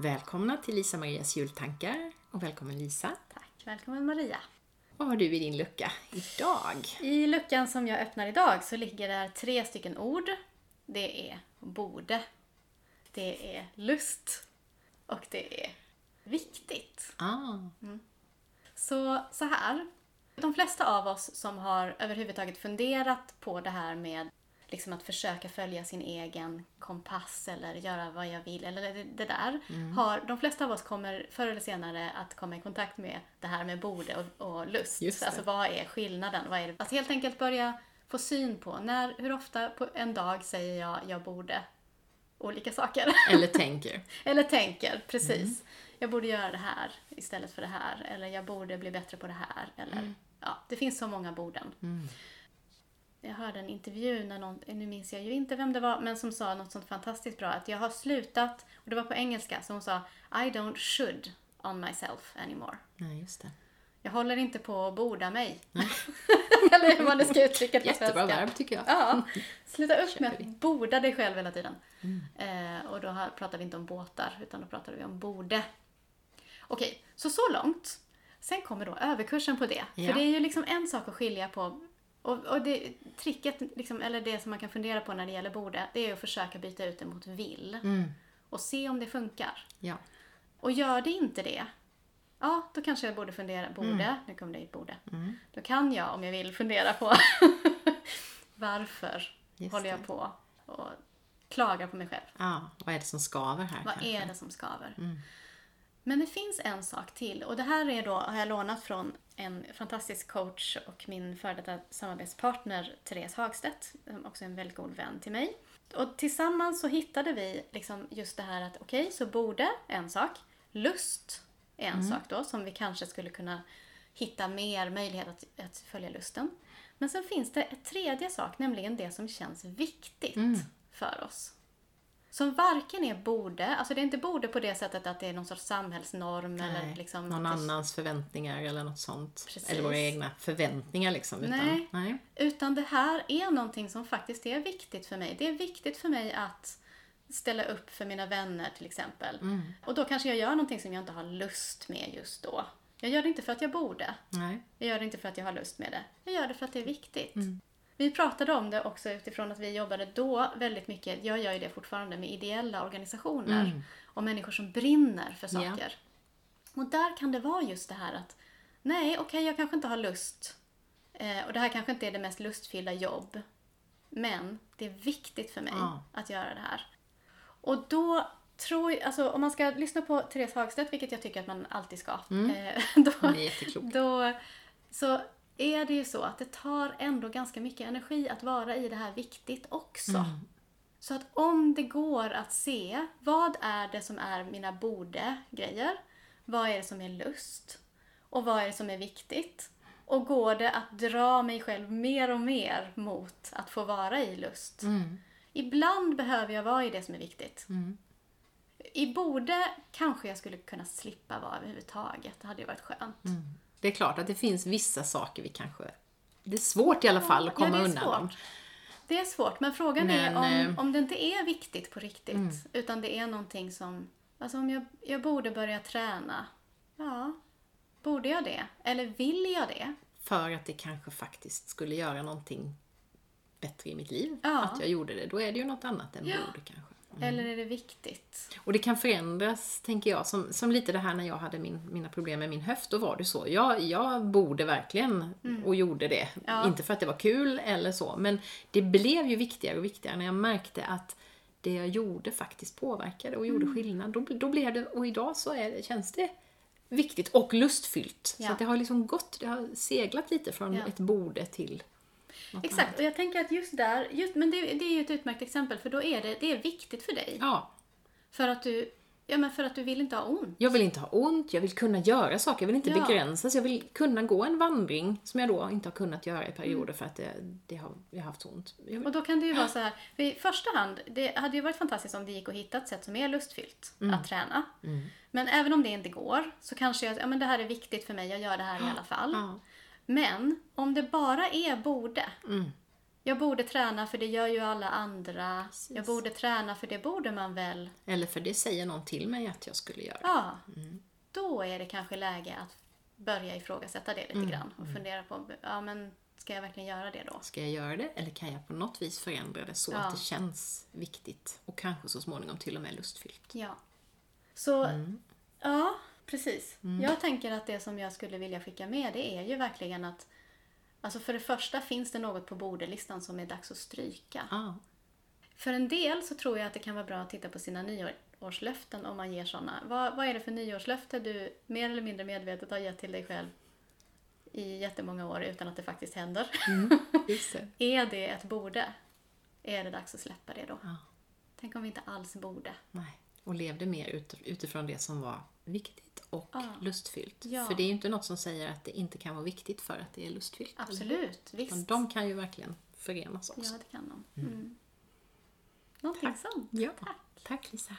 Välkomna till Lisa Marias jultankar och välkommen Lisa. Tack, välkommen Maria. Vad har du i din lucka idag? I luckan som jag öppnar idag så ligger där tre stycken ord. Det är borde, det är lust och det är viktigt. Ah, Så, så här. De flesta av oss som har överhuvudtaget funderat på det här med liksom att försöka följa sin egen kompass eller göra vad jag vill eller det, det där. Har, de flesta av oss kommer förr eller senare att komma i kontakt med det här med borde och, och lust. Alltså vad är skillnaden? Vad är det? Att helt enkelt börja få syn på när, hur ofta på en dag säger jag jag borde olika saker. eller tänker. Eller tänker, precis. Jag borde göra det här istället för det här. Eller jag borde bli bättre på det här. Eller, ja, det finns så många borden. Jag hörde en intervju, när någon, nu minns jag ju inte vem det var, men som sa något sånt fantastiskt bra. Att jag har slutat, och det var på engelska, så hon sa I don't should on myself anymore. Nej, just det. Jag håller inte på att borda mig. Eller hur man nu ska uttrycka det på Jättebra svenska. verb tycker jag. Ja, sluta upp med att borda dig själv hela tiden. Eh, och då pratar vi inte om båtar, utan då pratar vi om borde. Okej, så så långt. Sen kommer då överkursen på det. Ja. För det är ju liksom en sak att skilja på och, och det, tricket, liksom, eller det som man kan fundera på när det gäller borde, det är att försöka byta ut det mot vill. Mm. Och se om det funkar. Ja. Och gör det inte det, ja, då kanske jag borde fundera, borde, nu kom det ett borde. Mm. Då kan jag, om jag vill, fundera på varför Just håller jag det. på och klagar på mig själv. Ah, vad är det som skaver här Vad kanske? är det som skaver? Men det finns en sak till och det här är då, har jag lånat från en fantastisk coach och min före detta samarbetspartner Therese Hagstedt, också en väldigt god vän till mig. Och tillsammans så hittade vi liksom just det här att okej, så borde en sak, lust är en sak då som vi kanske skulle kunna hitta mer möjlighet att, att följa lusten. Men sen finns det ett tredje sak, nämligen det som känns viktigt för oss. Som varken är borde, alltså det är inte borde på det sättet att det är någon sorts samhällsnorm eller Nej, liksom... någon annans förväntningar eller något sånt. Precis. Eller våra egna förväntningar liksom. Utan, Nej. nej. Utan det här är någonting som faktiskt är viktigt för mig. Det är viktigt för mig att ställa upp för mina vänner till exempel. Mm. Och då kanske jag gör någonting som jag inte har lust med just då. Jag gör det inte för att jag borde. nej. Jag gör det inte för att jag har lust med det. Jag gör det för att det är viktigt. Mm. Vi pratade om det också utifrån att vi jobbade då väldigt mycket, jag gör ju det fortfarande, med ideella organisationer och människor som brinner för Mm. Saker. Och där kan det vara just det här att nej, okej, jag kanske inte har lust eh, och det här kanske inte är det mest lustfyllda jobb. Men det är viktigt för mig Ja. att göra det här. Och då tror jag, alltså om man ska lyssna på Therese Hagstedt, vilket jag tycker att man alltid ska, eh, då, då så är det ju så att det tar ändå ganska mycket energi att vara i det här viktigt också. Så att om det går att se, vad är det som är mina borde-grejer? Vad är det som är lust? Och vad är det som är viktigt? Och går det att dra mig själv mer och mer mot att få vara i lust? Ibland behöver jag vara i det som är viktigt. I borde kanske jag skulle kunna slippa vara överhuvudtaget. Det hade ju varit skönt. Det är klart att det finns vissa saker vi kanske... Det är svårt i alla fall att komma ja, undan svårt. dem. Det är svårt, men frågan Men, är om, eh, Mm. om det inte är viktigt på riktigt. Utan det är någonting som... Alltså om jag, jag borde börja träna. Ja, borde jag det? Eller vill jag det? För att det kanske faktiskt skulle göra någonting bättre i mitt liv. Ja. Att jag gjorde det. Då är det ju något annat än borde kanske. Eller är det viktigt? Och det kan förändras, tänker jag, som, som lite det här när jag hade min, mina problem med min höft. Då var det så. Jag, jag borde verkligen och gjorde det. Mm. Ja. Inte för att det var kul eller så, men det blev ju viktigare och viktigare när jag märkte att det jag gjorde faktiskt påverkade och Mm. gjorde skillnad. Då, då blev det, och idag så är det, känns det viktigt och lustfyllt. Ja. Så det har liksom gått, det har seglat lite från Ja. ett borde till Exakt, och jag tänker att just där, just, men det, det är ju ett utmärkt exempel för då är det, det är viktigt för dig. Ja, För att du, ja men för att du vill inte ha ont. jag vill inte ha ont, jag vill kunna göra saker, jag vill inte Ja. begränsas, jag vill kunna gå en vandring som jag då inte har kunnat göra i perioder för att det, det har, jag har haft ont. Vill, Och då kan det ju vara så här, för i första hand, det hade ju varit fantastiskt om det gick att hitta ett sätt som är lustfyllt att träna. Men även om det inte går, så kanske jag, ja men det här är viktigt för mig, jag gör det här i alla fall. Men om det bara är borde, Jag borde träna för det gör ju alla andra. Precis. Jag borde träna för det borde man väl. Eller för det säger någon till mig att jag skulle göra. Ja, Mm. då är det kanske läge att börja ifrågasätta det lite Mm, grann och fundera på, ja men ska jag verkligen göra det då? Ska jag göra det eller kan jag på något vis förändra det så Ja. att det känns viktigt och kanske så småningom till och med lustfyllt? Ja. Så, Mm. ja, precis. Jag tänker att det som jag skulle vilja skicka med det är ju verkligen att Alltså för det första finns det något på bordelistan som är dags att stryka. Ja, För en del så tror jag att det kan vara bra att titta på sina nyårslöften om man ger sådana. Vad, vad är det för nyårslöfte du mer eller mindre medvetet har gett till dig själv i jättemånga år utan att det faktiskt händer? just det. är det ett borde? Är det dags att släppa det då? Ja. Tänk om vi inte alls borde. Nej. Och levde mer ut, utifrån det som var viktigt och Ja. lustfyllt. Ja. För det är ju inte något som säger att det inte kan vara viktigt för att det är lustfyllt. Absolut, visst. de kan ju verkligen förenas också. Ja, det kan de. Mm. Någonting sånt. Ja. Tack. Tack Lisa.